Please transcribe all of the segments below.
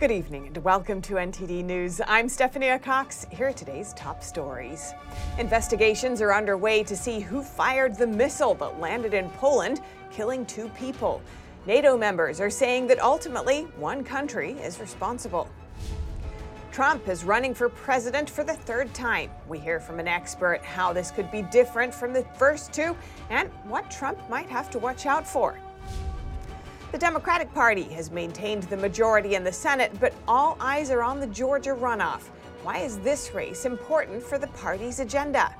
Good evening and welcome to NTD News. I'm Stephanie Cox. Here are today's top stories. Investigations are underway to see who fired the missile that landed in Poland, killing two people. NATO members are saying that ultimately one country is responsible. Trump is running for president for the third time. We hear from an expert how this could be different from the first two and what Trump might have to watch out for. The Democratic Party has maintained the majority in the Senate, but all eyes are on the Georgia runoff. Why is this race important for the party's agenda?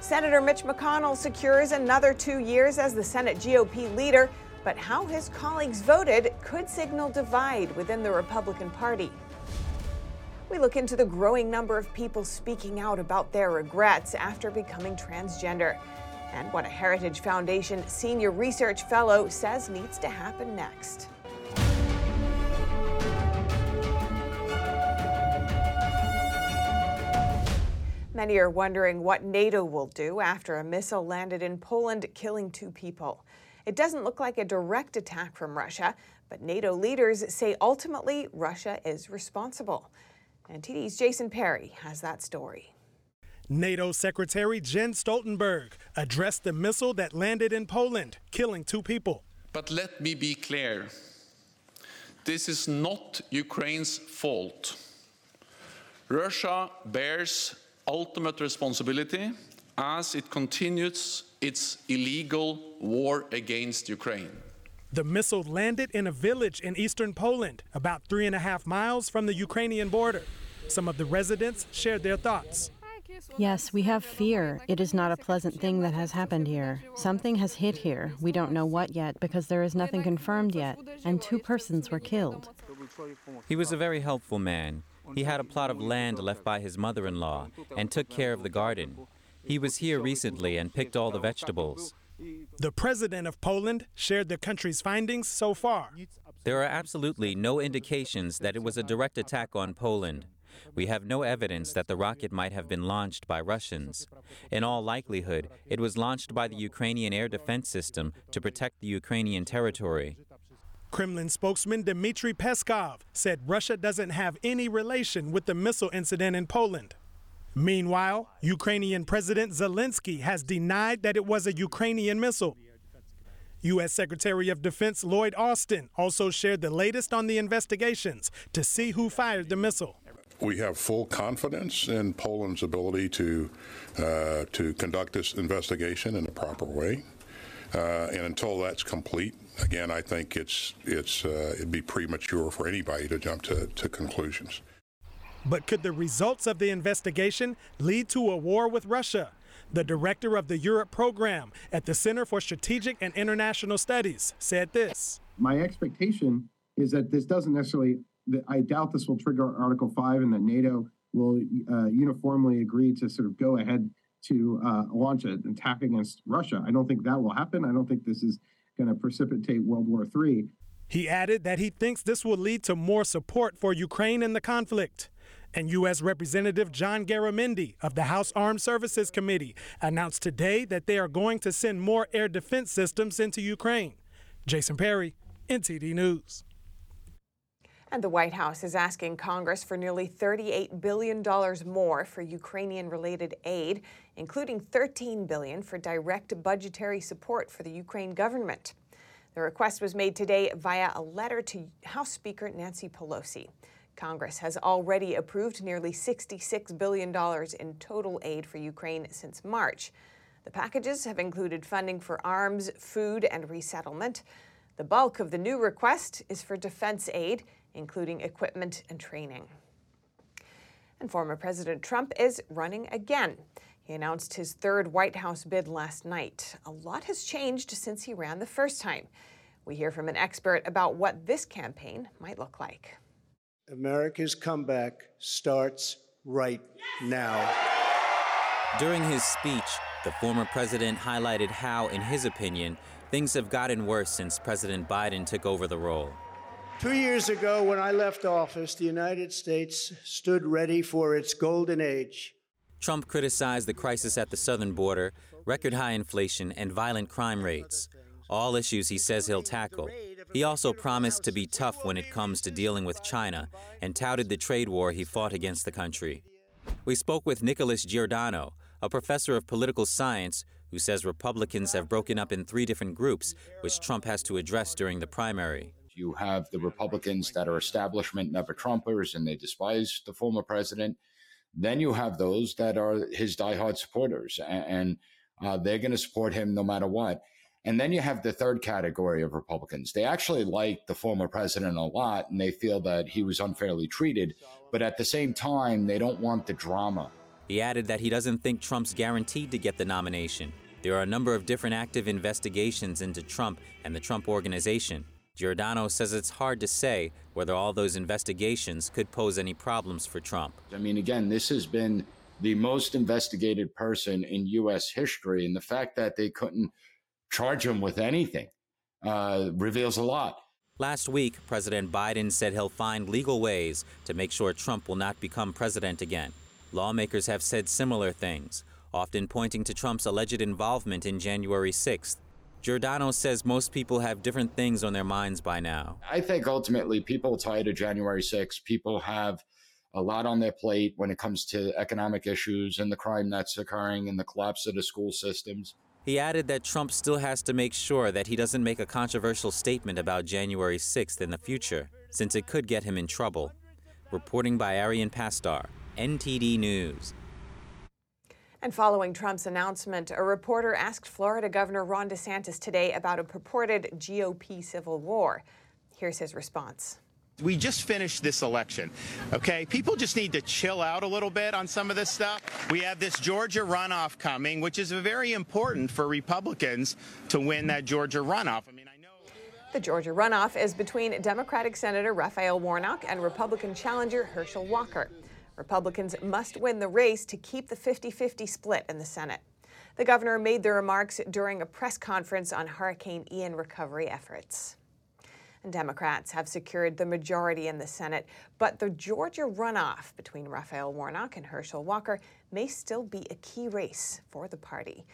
Senator Mitch McConnell secures another two years as the Senate GOP leader, but how his colleagues voted could signal divide within the Republican Party. We look into the growing number of people speaking out about their regrets after becoming transgender and what a Heritage Foundation senior research fellow says needs to happen next. Many are wondering what NATO will do after a missile landed in Poland, killing two people. It doesn't look like a direct attack from Russia, but NATO leaders say ultimately Russia is responsible. And Jason Perry has that story. NATO Secretary Jens Stoltenberg addressed the missile that landed in Poland, killing two people. But let me be clear this is not Ukraine's fault. Russia bears ultimate responsibility as it continues its illegal war against Ukraine. The missile landed in a village in eastern Poland, about three and a half miles from the Ukrainian border. Some of the residents shared their thoughts. Yes, we have fear. It is not a pleasant thing that has happened here. Something has hit here. We don't know what yet because there is nothing confirmed yet, and two persons were killed. He was a very helpful man. He had a plot of land left by his mother in law and took care of the garden. He was here recently and picked all the vegetables. The president of Poland shared the country's findings so far. There are absolutely no indications that it was a direct attack on Poland. We have no evidence that the rocket might have been launched by Russians. In all likelihood, it was launched by the Ukrainian air defense system to protect the Ukrainian territory. Kremlin spokesman Dmitry Peskov said Russia doesn't have any relation with the missile incident in Poland. Meanwhile, Ukrainian President Zelensky has denied that it was a Ukrainian missile. U.S. Secretary of Defense Lloyd Austin also shared the latest on the investigations to see who fired the missile. We have full confidence in Poland's ability to uh, to conduct this investigation in a proper way, uh, and until that's complete, again, I think it's it's uh, it'd be premature for anybody to jump to, to conclusions. But could the results of the investigation lead to a war with Russia? The director of the Europe program at the Center for Strategic and International Studies said this. My expectation is that this doesn't necessarily I doubt this will trigger Article 5 and that NATO will uh, uniformly agree to sort of go ahead to uh, launch an attack against Russia. I don't think that will happen. I don't think this is going to precipitate World War III. He added that he thinks this will lead to more support for Ukraine in the conflict. And U.S. Representative John Garamendi of the House Armed Services Committee announced today that they are going to send more air defense systems into Ukraine. Jason Perry, NTD News. And the White House is asking Congress for nearly $38 billion more for Ukrainian related aid, including 13 billion for direct budgetary support for the Ukraine government. The request was made today via a letter to House Speaker Nancy Pelosi. Congress has already approved nearly $66 billion in total aid for Ukraine since March. The packages have included funding for arms, food, and resettlement. The bulk of the new request is for defense aid including equipment and training. And former President Trump is running again. He announced his third White House bid last night. A lot has changed since he ran the first time. We hear from an expert about what this campaign might look like. America's comeback starts right now. During his speech, the former president highlighted how, in his opinion, things have gotten worse since President Biden took over the role. Two years ago, when I left office, the United States stood ready for its golden age. Trump criticized the crisis at the southern border, record high inflation, and violent crime rates. All issues he says he'll tackle. He also promised to be tough when it comes to dealing with China and touted the trade war he fought against the country. We spoke with Nicholas Giordano, a professor of political science who says Republicans have broken up in three different groups, which Trump has to address during the primary. You have the Republicans that are establishment never Trumpers and they despise the former president. Then you have those that are his diehard supporters and, uh, they're going to support him no matter what. And then you have the third category of Republicans. They actually like the former president a lot and they feel that he was unfairly treated. But at the same time, they don't want the drama. He added that he doesn't think Trump's guaranteed to get the nomination. There are a number of different active investigations into Trump and the Trump organization. Giordano says it's hard to say whether all those investigations could pose any problems for Trump. I mean, again, this has been the most investigated person in U.S. history, and the fact that they couldn't charge him with anything uh, reveals a lot. Last week, President Biden said he'll find legal ways to make sure Trump will not become president again. Lawmakers have said similar things, often pointing to Trump's alleged involvement in January 6th. Giordano says most people have different things on their minds by now. I think ultimately people tied to January 6th, people have a lot on their plate when it comes to economic issues and the crime that's occurring and the collapse of the school systems. He added that Trump still has to make sure that he doesn't make a controversial statement about January 6th in the future, since it could get him in trouble. Reporting by Arian Pastar, NTD News. And following Trump's announcement, a reporter asked Florida Governor Ron DeSantis today about a purported GOP civil war. Here's his response. We just finished this election. Okay, people just need to chill out a little bit on some of this stuff. We have this Georgia runoff coming, which is very important for Republicans to win that Georgia runoff. I mean, I know. The Georgia runoff is between Democratic Senator Raphael Warnock and Republican challenger Herschel Walker. Republicans must win the race to keep the 50 50 split in the Senate. The governor made the remarks during a press conference on Hurricane Ian recovery efforts. And Democrats have secured the majority in the Senate, but the Georgia runoff between Raphael Warnock and Herschel Walker may still be a key race for the party.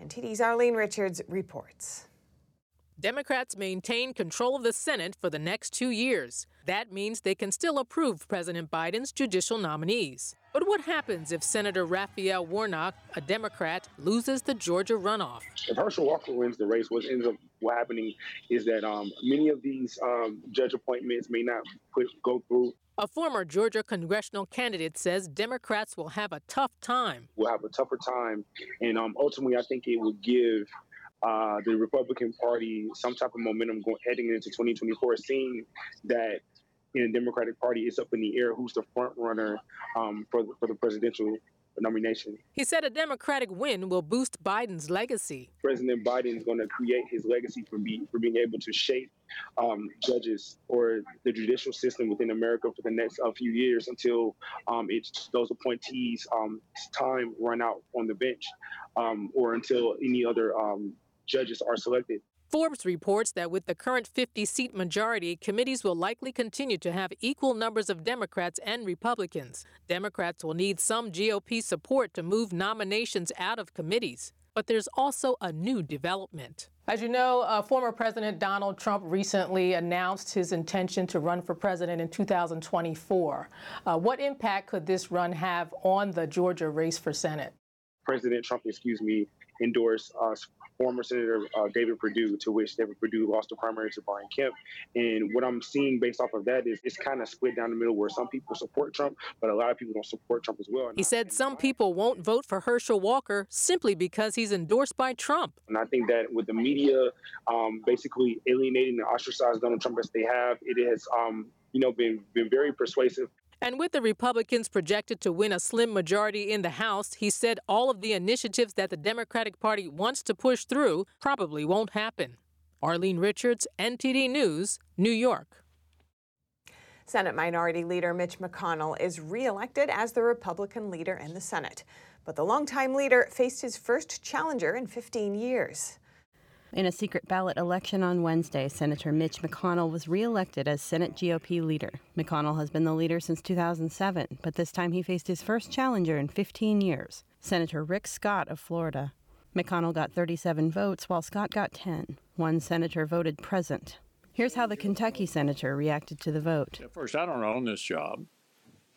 NTD's Arlene Richards reports. Democrats maintain control of the Senate for the next two years. That means they can still approve President Biden's judicial nominees. But what happens if Senator Raphael Warnock, a Democrat, loses the Georgia runoff? If Herschel Walker wins the race, what ends up happening is that um, many of these um, judge appointments may not put, go through. A former Georgia congressional candidate says Democrats will have a tough time. We'll have a tougher time, and um, ultimately, I think it will give uh, the Republican Party some type of momentum going heading into 2024, seeing that in the Democratic Party it's up in the air who's the front runner um, for the, for the presidential nomination. He said a Democratic win will boost Biden's legacy. President Biden is going to create his legacy for, be, for being able to shape um, judges or the judicial system within America for the next uh, few years until um, it's those appointees' um, time run out on the bench um, or until any other um, judges are selected. Forbes reports that with the current 50 seat majority, committees will likely continue to have equal numbers of Democrats and Republicans. Democrats will need some GOP support to move nominations out of committees. But there's also a new development. As you know, uh, former President Donald Trump recently announced his intention to run for president in 2024. Uh, what impact could this run have on the Georgia race for Senate? President Trump, excuse me, endorsed uh, former Senator uh, David Perdue, to which David Perdue lost the primary to Brian Kemp. And what I'm seeing based off of that is it's kind of split down the middle where some people support Trump, but a lot of people don't support Trump as well. He said some people won't vote for Herschel Walker simply because he's endorsed by Trump. And I think that with the media um, basically alienating and ostracizing Donald Trump as they have, it has um, you know, been been very persuasive. And with the Republicans projected to win a slim majority in the House, he said all of the initiatives that the Democratic Party wants to push through probably won't happen. Arlene Richards, NTD News, New York. Senate Minority Leader Mitch McConnell is reelected as the Republican leader in the Senate. But the longtime leader faced his first challenger in 15 years. In a secret ballot election on Wednesday, Senator Mitch McConnell was reelected as Senate GOP leader. McConnell has been the leader since 2007, but this time he faced his first challenger in 15 years, Senator Rick Scott of Florida. McConnell got 37 votes, while Scott got 10. One senator voted present. Here's how the Kentucky senator reacted to the vote. First, I don't own this job.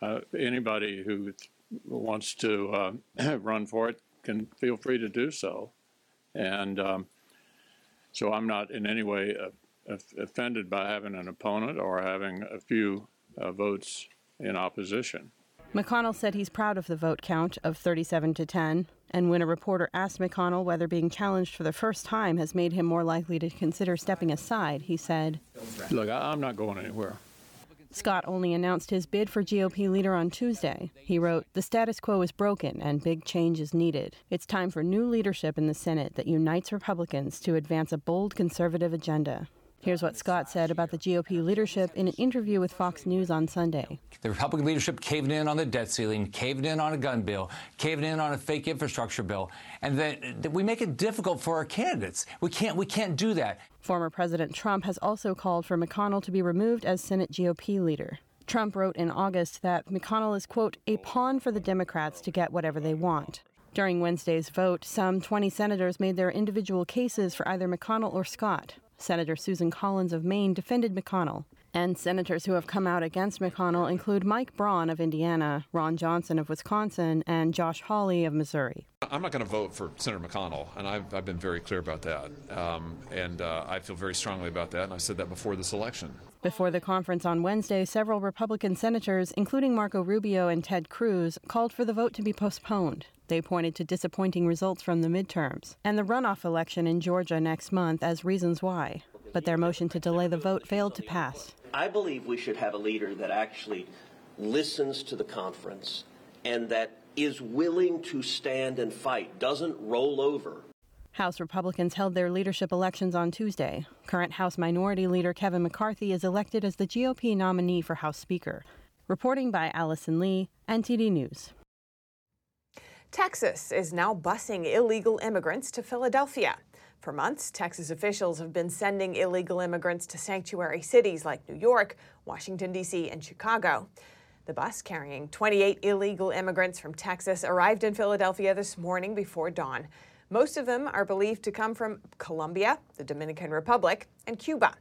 Uh, anybody who wants to uh, run for it can feel free to do so. And um, so I'm not in any way uh, offended by having an opponent or having a few uh, votes in opposition. McConnell said he's proud of the vote count of 37 to 10. And when a reporter asked McConnell whether being challenged for the first time has made him more likely to consider stepping aside, he said, Look, I'm not going anywhere. Scott only announced his bid for GOP leader on Tuesday. He wrote, The status quo is broken and big change is needed. It's time for new leadership in the Senate that unites Republicans to advance a bold conservative agenda. Here's what Scott said about the GOP leadership in an interview with Fox News on Sunday. The Republican leadership caved in on the debt ceiling, caved in on a gun bill, caved in on a fake infrastructure bill, and then we make it difficult for our candidates. We can't we can't do that. Former President Trump has also called for McConnell to be removed as Senate GOP leader. Trump wrote in August that McConnell is, quote, a pawn for the Democrats to get whatever they want. During Wednesday's vote, some 20 senators made their individual cases for either McConnell or Scott. Senator Susan Collins of Maine defended McConnell. And senators who have come out against McConnell include Mike Braun of Indiana, Ron Johnson of Wisconsin, and Josh Hawley of Missouri. I'm not going to vote for Senator McConnell, and I've, I've been very clear about that. Um, and uh, I feel very strongly about that, and I said that before this election. Before the conference on Wednesday, several Republican senators, including Marco Rubio and Ted Cruz, called for the vote to be postponed. They pointed to disappointing results from the midterms and the runoff election in Georgia next month as reasons why. But their motion to delay the vote failed to pass. I believe we should have a leader that actually listens to the conference and that is willing to stand and fight, doesn't roll over. House Republicans held their leadership elections on Tuesday. Current House Minority Leader Kevin McCarthy is elected as the GOP nominee for House Speaker. Reporting by Allison Lee, NTD News. Texas is now busing illegal immigrants to Philadelphia. For months, Texas officials have been sending illegal immigrants to sanctuary cities like New York, Washington, D.C., and Chicago. The bus carrying 28 illegal immigrants from Texas arrived in Philadelphia this morning before dawn. Most of them are believed to come from Colombia, the Dominican Republic, and Cuba.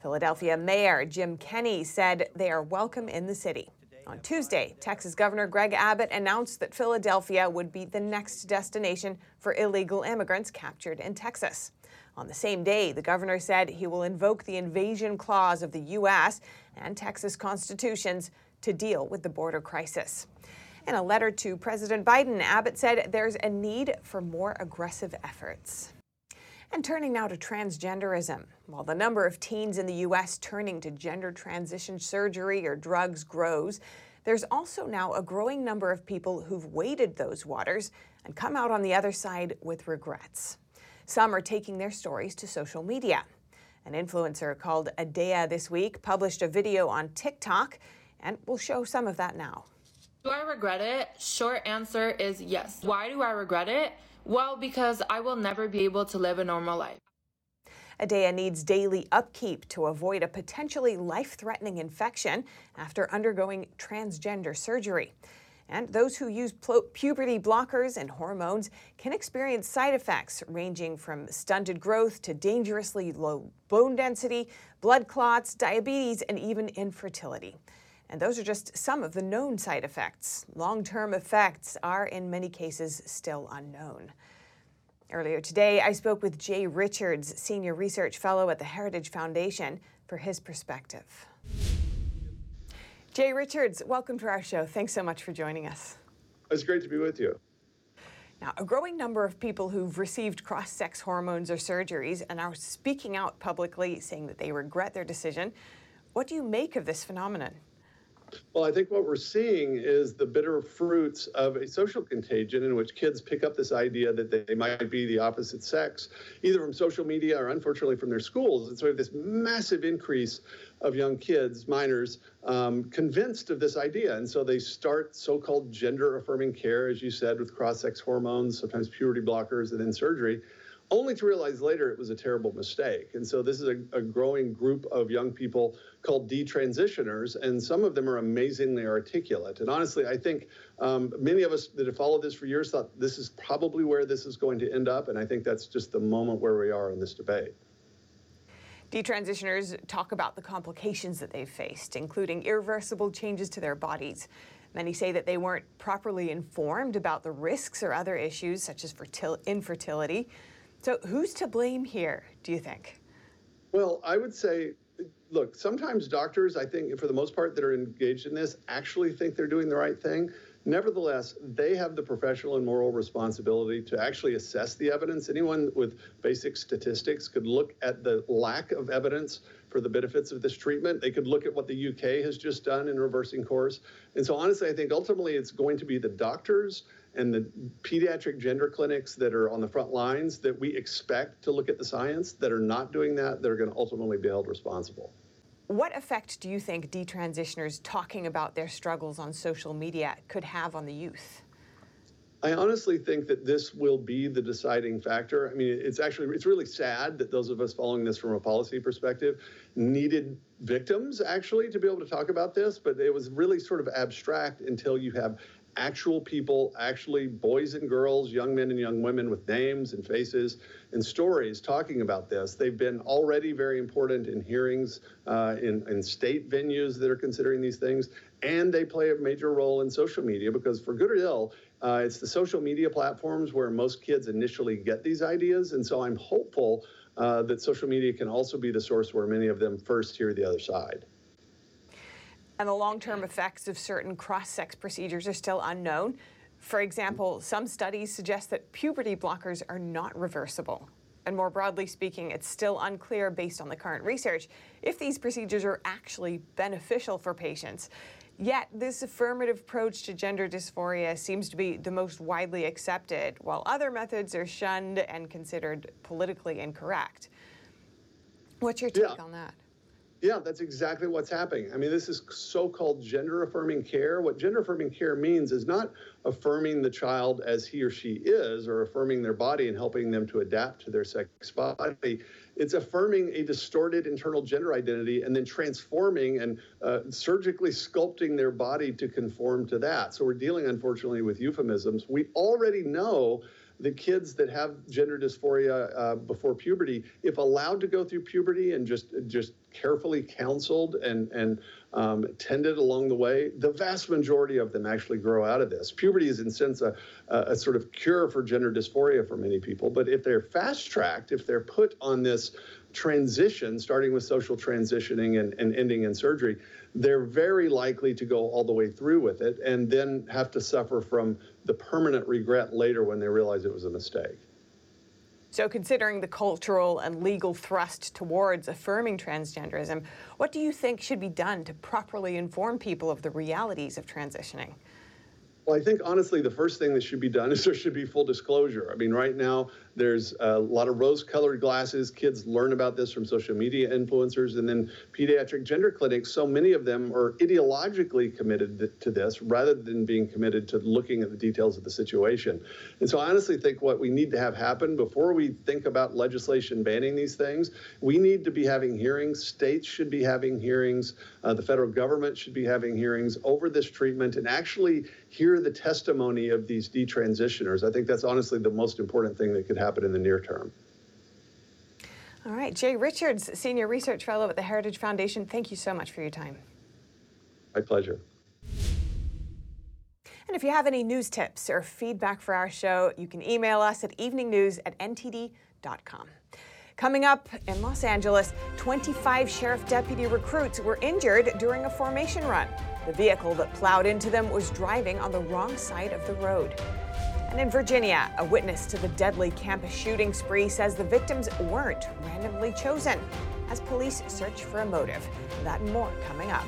Philadelphia Mayor Jim Kenney said they are welcome in the city. On Tuesday, Texas Governor Greg Abbott announced that Philadelphia would be the next destination for illegal immigrants captured in Texas. On the same day, the governor said he will invoke the invasion clause of the U.S. and Texas constitutions to deal with the border crisis. In a letter to President Biden, Abbott said there's a need for more aggressive efforts. And turning now to transgenderism. While the number of teens in the U.S. turning to gender transition surgery or drugs grows, there's also now a growing number of people who've waded those waters and come out on the other side with regrets. Some are taking their stories to social media. An influencer called Adea this week published a video on TikTok, and we'll show some of that now. Do I regret it? Short answer is yes. Why do I regret it? Well, because I will never be able to live a normal life. Adea needs daily upkeep to avoid a potentially life threatening infection after undergoing transgender surgery. And those who use puberty blockers and hormones can experience side effects ranging from stunted growth to dangerously low bone density, blood clots, diabetes, and even infertility. And those are just some of the known side effects. Long term effects are, in many cases, still unknown. Earlier today, I spoke with Jay Richards, Senior Research Fellow at the Heritage Foundation, for his perspective. Jay Richards, welcome to our show. Thanks so much for joining us. It's great to be with you. Now, a growing number of people who've received cross sex hormones or surgeries and are speaking out publicly saying that they regret their decision. What do you make of this phenomenon? Well, I think what we're seeing is the bitter fruits of a social contagion in which kids pick up this idea that they might be the opposite sex, either from social media or unfortunately from their schools. And so we have this massive increase of young kids, minors, um, convinced of this idea. And so they start so called gender affirming care, as you said, with cross sex hormones, sometimes puberty blockers, and then surgery only to realize later it was a terrible mistake. And so this is a, a, growing group of young people called detransitioners, and some of them are amazingly articulate. And honestly, I think um, many of us that have followed this for years thought this is probably where this is going to end up, and I think that's just the moment where we are in this debate. Detransitioners talk about the complications that they've faced, including irreversible changes to their bodies. Many say that they weren't properly informed about the risks or other issues, such as fertil- infertility. So, who's to blame here, do you think? Well, I would say, look, sometimes doctors, I think, for the most part, that are engaged in this actually think they're doing the right thing. Nevertheless, they have the professional and moral responsibility to actually assess the evidence. Anyone with basic statistics could look at the lack of evidence for the benefits of this treatment. They could look at what the UK has just done in reversing course. And so, honestly, I think ultimately it's going to be the doctors and the pediatric gender clinics that are on the front lines that we expect to look at the science that are not doing that, that are going to ultimately be held responsible. What effect do you think detransitioners talking about their struggles on social media could have on the youth? I honestly think that this will be the deciding factor. I mean, it's actually it's really sad that those of us following this from a policy perspective needed victims actually to be able to talk about this, but it was really sort of abstract until you have actual people, actually boys and girls, young men and young women with names and faces and stories talking about this. They've been already very important in hearings uh, in, in state venues that are considering these things, and they play a major role in social media because, for good or ill, uh, it's the social media platforms where most kids initially get these ideas. And so I'm hopeful uh, that social media can also be the source where many of them first hear the other side and the long-term effects of certain cross-sex procedures are still unknown. For example, some studies suggest that puberty blockers are not reversible. And more broadly speaking, it's still unclear based on the current research if these procedures are actually beneficial for patients. Yet, this affirmative approach to gender dysphoria seems to be the most widely accepted, while other methods are shunned and considered politically incorrect. What's your take yeah. on that? Yeah, that's exactly what's happening. I mean, this is so called gender affirming care. What gender affirming care means is not affirming the child as he or she is or affirming their body and helping them to adapt to their sex body. It's affirming a distorted internal gender identity and then transforming and uh, surgically sculpting their body to conform to that. So we're dealing, unfortunately, with euphemisms. We already know the kids that have gender dysphoria uh, before puberty, if allowed to go through puberty and just just carefully counseled and and um, tended along the way, the vast majority of them actually grow out of this. Puberty is, in sense, a, a sort of cure for gender dysphoria for many people. But if they're fast tracked, if they're put on this transition, starting with social transitioning and, and ending in surgery, they're very likely to go all the way through with it and then have to suffer from the permanent regret later when they realize it was a mistake. So, considering the cultural and legal thrust towards affirming transgenderism, what do you think should be done to properly inform people of the realities of transitioning? Well, I think honestly, the first thing that should be done is there should be full disclosure. I mean, right now, there's a lot of rose colored glasses. Kids learn about this from social media influencers and then pediatric gender clinics. So many of them are ideologically committed to this rather than being committed to looking at the details of the situation. And so I honestly think what we need to have happen before we think about legislation banning these things, we need to be having hearings. States should be having hearings. Uh, the federal government should be having hearings over this treatment and actually hear the testimony of these detransitioners. I think that's honestly the most important thing that could happen happen in the near term. All right, Jay Richards, Senior Research Fellow at the Heritage Foundation, thank you so much for your time. My pleasure. And if you have any news tips or feedback for our show, you can email us at eveningnews at ntd.com. Coming up in Los Angeles, 25 sheriff deputy recruits were injured during a formation run. The vehicle that plowed into them was driving on the wrong side of the road. And in Virginia, a witness to the deadly campus shooting spree says the victims weren't randomly chosen as police search for a motive. That and more coming up.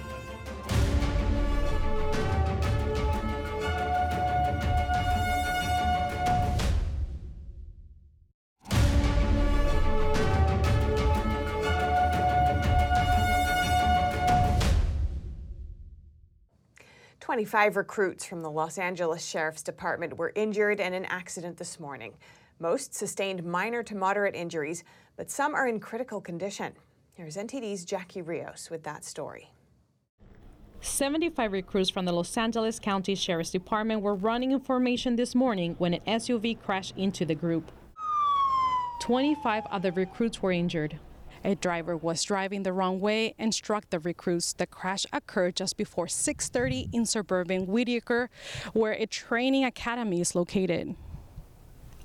25 recruits from the Los Angeles Sheriff's Department were injured in an accident this morning. Most sustained minor to moderate injuries, but some are in critical condition. Here's NTD's Jackie Rios with that story. 75 recruits from the Los Angeles County Sheriff's Department were running in formation this morning when an SUV crashed into the group. 25 other recruits were injured. A driver was driving the wrong way and struck the recruits. The crash occurred just before 6:30 in suburban Whittier, where a training academy is located.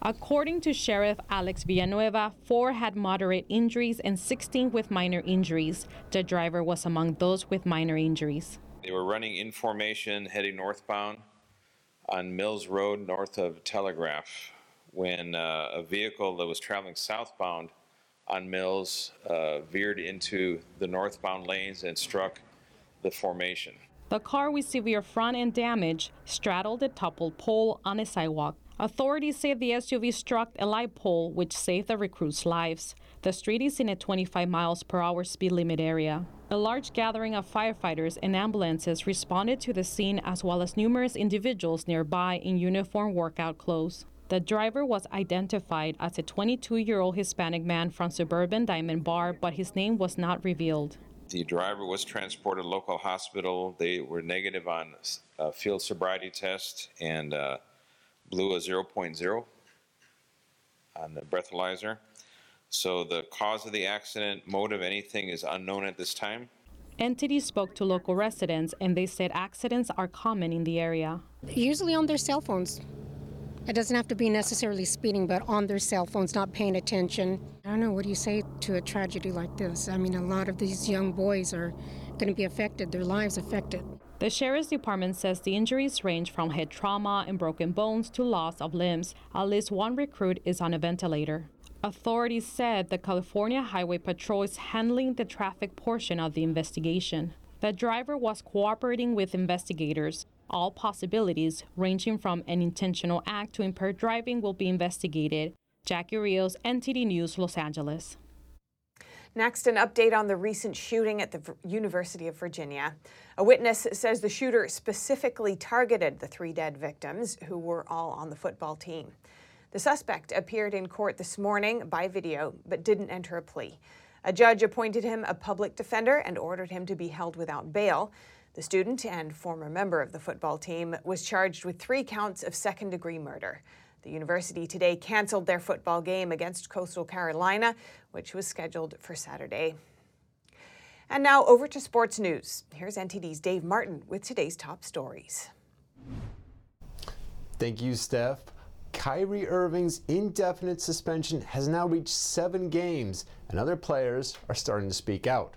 According to Sheriff Alex Villanueva, four had moderate injuries and 16 with minor injuries. The driver was among those with minor injuries. They were running in formation heading northbound on Mills Road north of Telegraph when uh, a vehicle that was traveling southbound on Mills uh, veered into the northbound lanes and struck the formation. The car with severe front end damage straddled a toppled pole on a sidewalk. Authorities say the SUV struck a light pole, which saved the recruits' lives. The street is in a 25 miles per hour speed limit area. A large gathering of firefighters and ambulances responded to the scene, as well as numerous individuals nearby in uniform workout clothes. The driver was identified as a 22 year old Hispanic man from suburban Diamond Bar, but his name was not revealed. The driver was transported to local hospital. They were negative on a field sobriety test and uh, blew a 0.0 on the breathalyzer. So the cause of the accident, motive, anything is unknown at this time. NTD spoke to local residents and they said accidents are common in the area. Usually on their cell phones. It doesn't have to be necessarily speeding, but on their cell phones, not paying attention. I don't know, what do you say to a tragedy like this? I mean, a lot of these young boys are going to be affected, their lives affected. The Sheriff's Department says the injuries range from head trauma and broken bones to loss of limbs. At least one recruit is on a ventilator. Authorities said the California Highway Patrol is handling the traffic portion of the investigation. The driver was cooperating with investigators. All possibilities, ranging from an intentional act to impaired driving, will be investigated. Jackie Rios, NTD News, Los Angeles. Next, an update on the recent shooting at the University of Virginia. A witness says the shooter specifically targeted the three dead victims, who were all on the football team. The suspect appeared in court this morning by video, but didn't enter a plea. A judge appointed him a public defender and ordered him to be held without bail. The student and former member of the football team was charged with three counts of second degree murder. The university today canceled their football game against Coastal Carolina, which was scheduled for Saturday. And now over to sports news. Here's NTD's Dave Martin with today's top stories. Thank you, Steph. Kyrie Irving's indefinite suspension has now reached seven games, and other players are starting to speak out.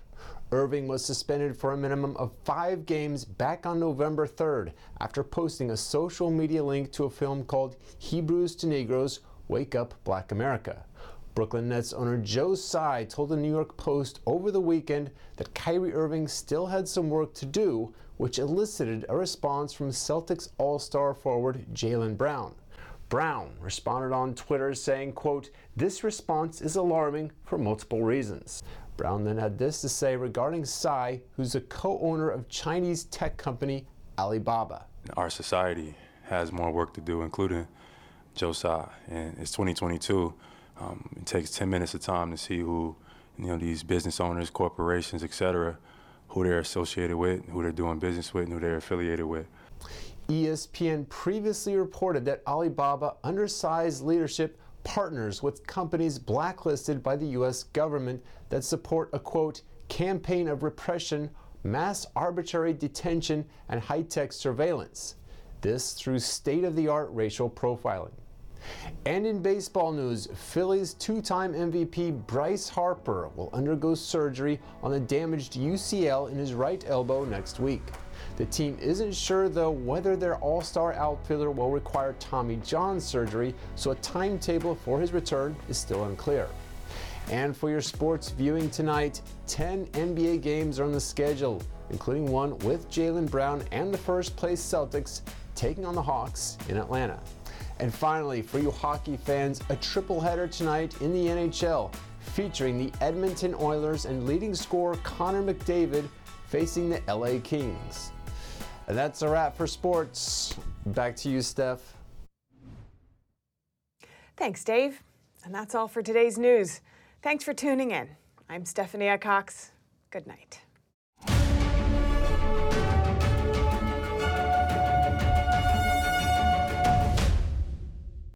Irving was suspended for a minimum of five games back on November 3rd after posting a social media link to a film called Hebrews to Negroes Wake Up Black America. Brooklyn Nets owner Joe Tsai told the New York Post over the weekend that Kyrie Irving still had some work to do, which elicited a response from Celtics All-Star forward Jaylen Brown. Brown responded on Twitter saying, quote, this response is alarming for multiple reasons. Brown then had this to say regarding Tsai, who's a co-owner of Chinese tech company Alibaba. Our society has more work to do, including Joe Tsai. And it's 2022. Um, it takes 10 minutes of time to see who, you know, these business owners, corporations, etc., who they're associated with, who they're doing business with, and who they're affiliated with. ESPN previously reported that Alibaba under Tsai's leadership partners with companies blacklisted by the U.S. government that support a quote, campaign of repression, mass arbitrary detention, and high tech surveillance. This through state of the art racial profiling. And in baseball news, Phillies two time MVP Bryce Harper will undergo surgery on the damaged UCL in his right elbow next week. The team isn't sure, though, whether their all star outfielder will require Tommy John surgery, so a timetable for his return is still unclear. And for your sports viewing tonight, 10 NBA games are on the schedule, including one with Jaylen Brown and the first place Celtics taking on the Hawks in Atlanta. And finally, for you hockey fans, a triple header tonight in the NHL featuring the Edmonton Oilers and leading scorer Connor McDavid facing the LA Kings. And that's a wrap for sports. Back to you, Steph. Thanks, Dave. And that's all for today's news. Thanks for tuning in. I'm Stephanie Cox. Good night.